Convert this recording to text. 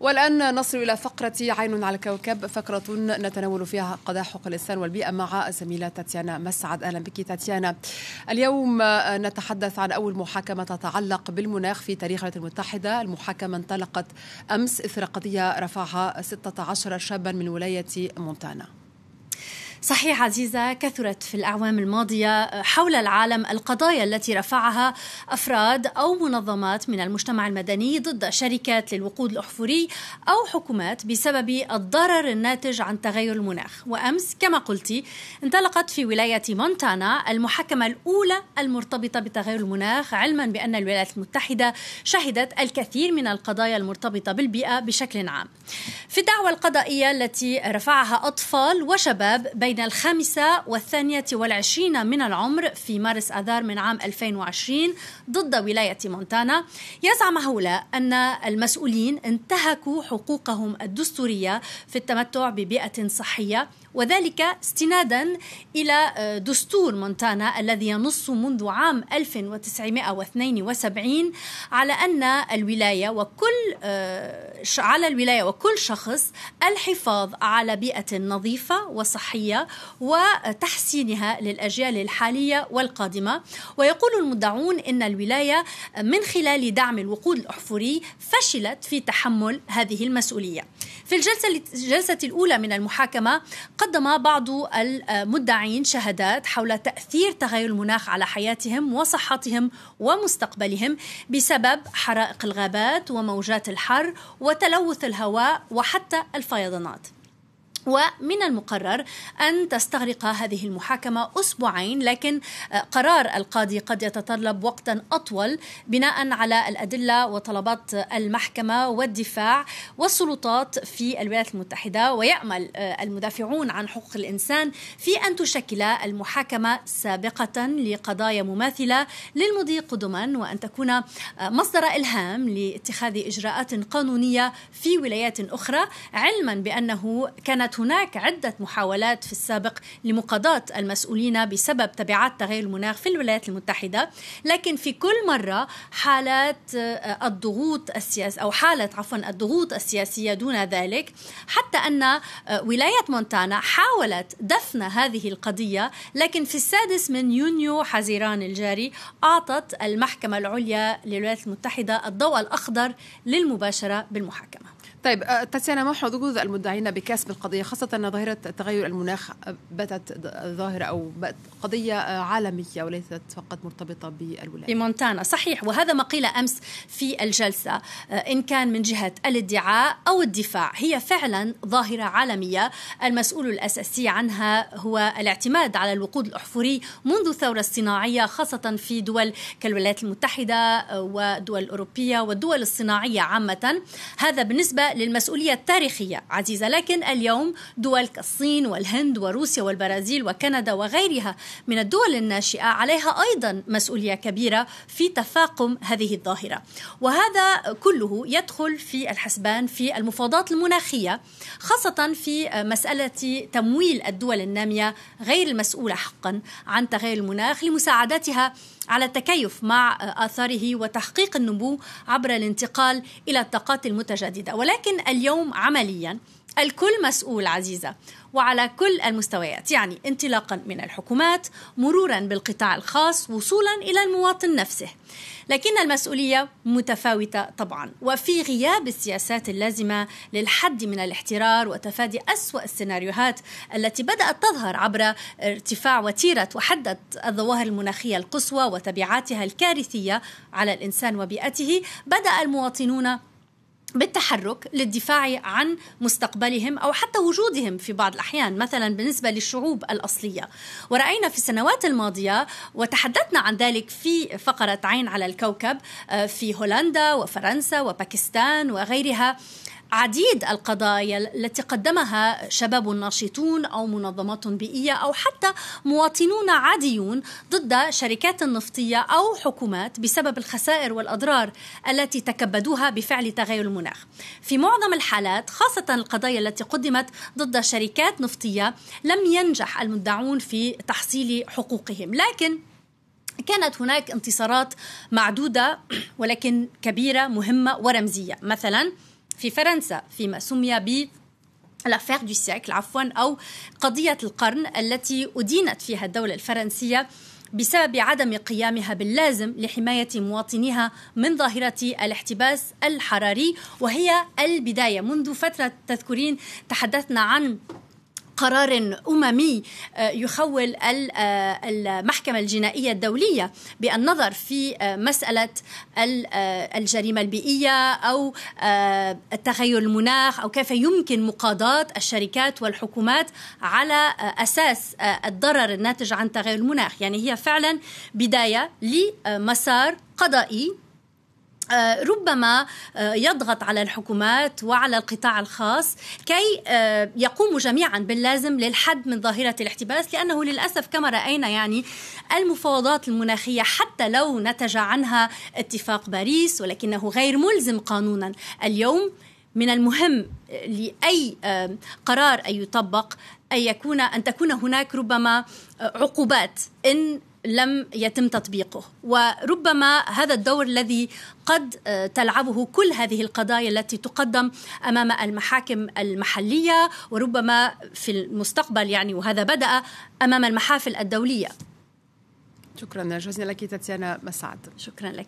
والآن نصل إلى فقرة عين على الكوكب فقرة نتناول فيها قضايا حقوق الإنسان والبيئة مع الزميلة تاتيانا مسعد. أهلا بك تاتيانا. اليوم نتحدث عن أول محاكمة تتعلق بالمناخ في تاريخ الولايات المتحدة. المحاكمة انطلقت أمس إثر قضية رفعها 16 شابا من ولاية مونتانا. صحيح عزيزة كثرت في الأعوام الماضية حول العالم القضايا التي رفعها أفراد أو منظمات من المجتمع المدني ضد شركات للوقود الأحفوري أو حكومات بسبب الضرر الناتج عن تغير المناخ. وأمس كما قلت انطلقت في ولاية مونتانا المحاكمة الأولى المرتبطة بتغير المناخ علما بأن الولايات المتحدة شهدت الكثير من القضايا المرتبطة بالبيئة بشكل عام. في الدعوة القضائية التي رفعها أطفال وشباب بين بين الخامسة والثانية والعشرين من العمر في مارس آذار من عام 2020 ضد ولاية مونتانا. يزعم هؤلاء أن المسؤولين انتهكوا حقوقهم الدستورية في التمتع ببيئة صحية وذلك استنادا آه، دستور مونتانا الذي ينص منذ عام 1972 على أن الولاية وكل آه، على الولاية وكل شخص الحفاظ على بيئة نظيفة وتحسينها للأجيال الحالية والقادمة. ويقول المدعون إن الولاية من خلال دعم الوقود الأحفوري فشلت في تحمل هذه المسؤولية. في الجلسة الجلسة الأولى من المحاكمة قدم بعض المدعين شهادات حول تأثير تغير المناخ على حياتهم وصحتهم ومستقبلهم بسبب حرائق الغابات وموجات الحر وتلوث الهواء وحتى الفيضانات. ومن المقرر أن تستغرق هذه المحاكمة أسبوعين لكن قرار القاضي قد يتطلب وقتا أطول بناء على الأدلة وطلبات المحكمة والدفاع والسلطات في الولايات المتحدة. ويأمل المدافعون عن حقوق الإنسان في أن تشكل المحاكمة سابقة لقضايا مماثلة للمضي قدما وأن تكون مصدر إلهام لاتخاذ إجراءات قانونية في ولايات أخرى علما بأنه كانت كانت هناك عدة محاولات في السابق لمقاضاة المسؤولين بسبب تبعات تغير المناخ في الولايات المتحدة. لكن في كل مرة حالات آه، الضغوط السياسية أو حالة عفوا الضغوط السياسية دون ذلك حتى أن آه، ولاية مونتانا حاولت دفن هذه القضية. لكن في السادس من يونيو حزيران الجاري أعطت المحكمة العليا للولايات المتحدة الضوء الأخضر للمباشرة بالمحاكمة. طيب آه، تاتيانا ما حظوظ المدعين بكسب القضية خاصة أن ظاهرة تغير المناخ باتت ظاهرة أو بات قضية آه، عالمية وليست فقط مرتبطة بالولاية. في مونتانا صحيح. وهذا ما قيل أمس في الجلسة. آه، إن كان من جهة الادعاء أو الدفاع هي فعلا ظاهرة عالمية. المسؤول الأساسي عنها هو الاعتماد على الوقود الأحفوري منذ الثورة الصناعية خاصة في دول كالولايات المتحدة والدول الاوروبيه والدول الصناعية عامة. هذا بالنسبة للمسؤولية التاريخية. عزيزة لكن اليوم دول كالصين والهند وروسيا والبرازيل وكندا وغيرها من الدول الناشئة عليها أيضا مسؤولية كبيرة في تفاقم هذه الظاهرة. وهذا كله يدخل في الحسبان في المفاوضات المناخية خاصة في مسألة تمويل الدول النامية غير المسؤولة حقا عن تغير المناخ لمساعدتها على التكيف مع آثاره وتحقيق النمو عبر الانتقال إلى الطاقات المتجددة. ولكن اليوم عمليا الكل مسؤول عزيزة وعلى كل المستويات يعني انطلاقا من الحكومات مرورا بالقطاع الخاص وصولا إلى المواطن نفسه. لكن المسؤولية متفاوتة طبعا وفي غياب السياسات اللازمة للحد من الاحترار وتفادي أسوأ السيناريوهات التي بدأت تظهر عبر ارتفاع وتيرة وحدة الظواهر المناخية القصوى وتبعاتها الكارثية على الإنسان وبيئته بدأ المواطنون بالتحرك للدفاع عن مستقبلهم أو حتى وجودهم في بعض الأحيان مثلا بالنسبة للشعوب الأصلية. ورأينا في السنوات الماضية وتحدثنا عن ذلك في فقرة عين على الكوكب آه، في هولندا وفرنسا وباكستان وغيرها. عديد القضايا التي قدمها شباب ناشطون أو منظمات بيئية أو حتى مواطنون عاديون ضد شركات نفطية أو حكومات بسبب الخسائر والأضرار التي تكبدوها بفعل تغير المناخ. في معظم الحالات خاصة القضايا التي قدمت ضد شركات نفطية لم ينجح المدعون في تحصيل حقوقهم، لكن كانت هناك انتصارات معدودة ولكن كبيرة مهمة ورمزية، مثلا في فرنسا فيما سمي ب l'affaire du siècle عفوا أو قضية القرن التي أدينت فيها الدولة الفرنسية بسبب عدم قيامها باللازم لحماية مواطنيها من ظاهرة الاحتباس الحراري وهي البداية. منذ فترة تذكرين تحدثنا عن قرار أممي آه، يخول آه، المحكمة الجنائية الدولية بالنظر في آه، مسألة الجريمة البيئية أو تغير المناخ أو كيف يمكن مقاضاة الشركات والحكومات على أساس الضرر الناتج عن تغير المناخ. يعني هي فعلا بداية لمسار قضائي ربما آه، يضغط على الحكومات وعلى القطاع الخاص كي آه، يقوموا جميعا باللازم للحد من ظاهرة الاحتباس لأنه للأسف كما رأينا يعني المفاوضات المناخية حتى لو نتج عنها اتفاق باريس ولكنه غير ملزم قانونا. اليوم من المهم لأي قرار أن يطبق أن يكون أن تكون هناك ربما عقوبات إن لم يتم تطبيقه. وربما هذا الدور الذي قد آه، تلعبه كل هذه القضايا التي تقدم أمام المحاكم المحلية وربما في المستقبل يعني وهذا بدأ أمام المحافل الدولية. شكرا جزيلا لك تاتيانا مسعد. شكرا لك.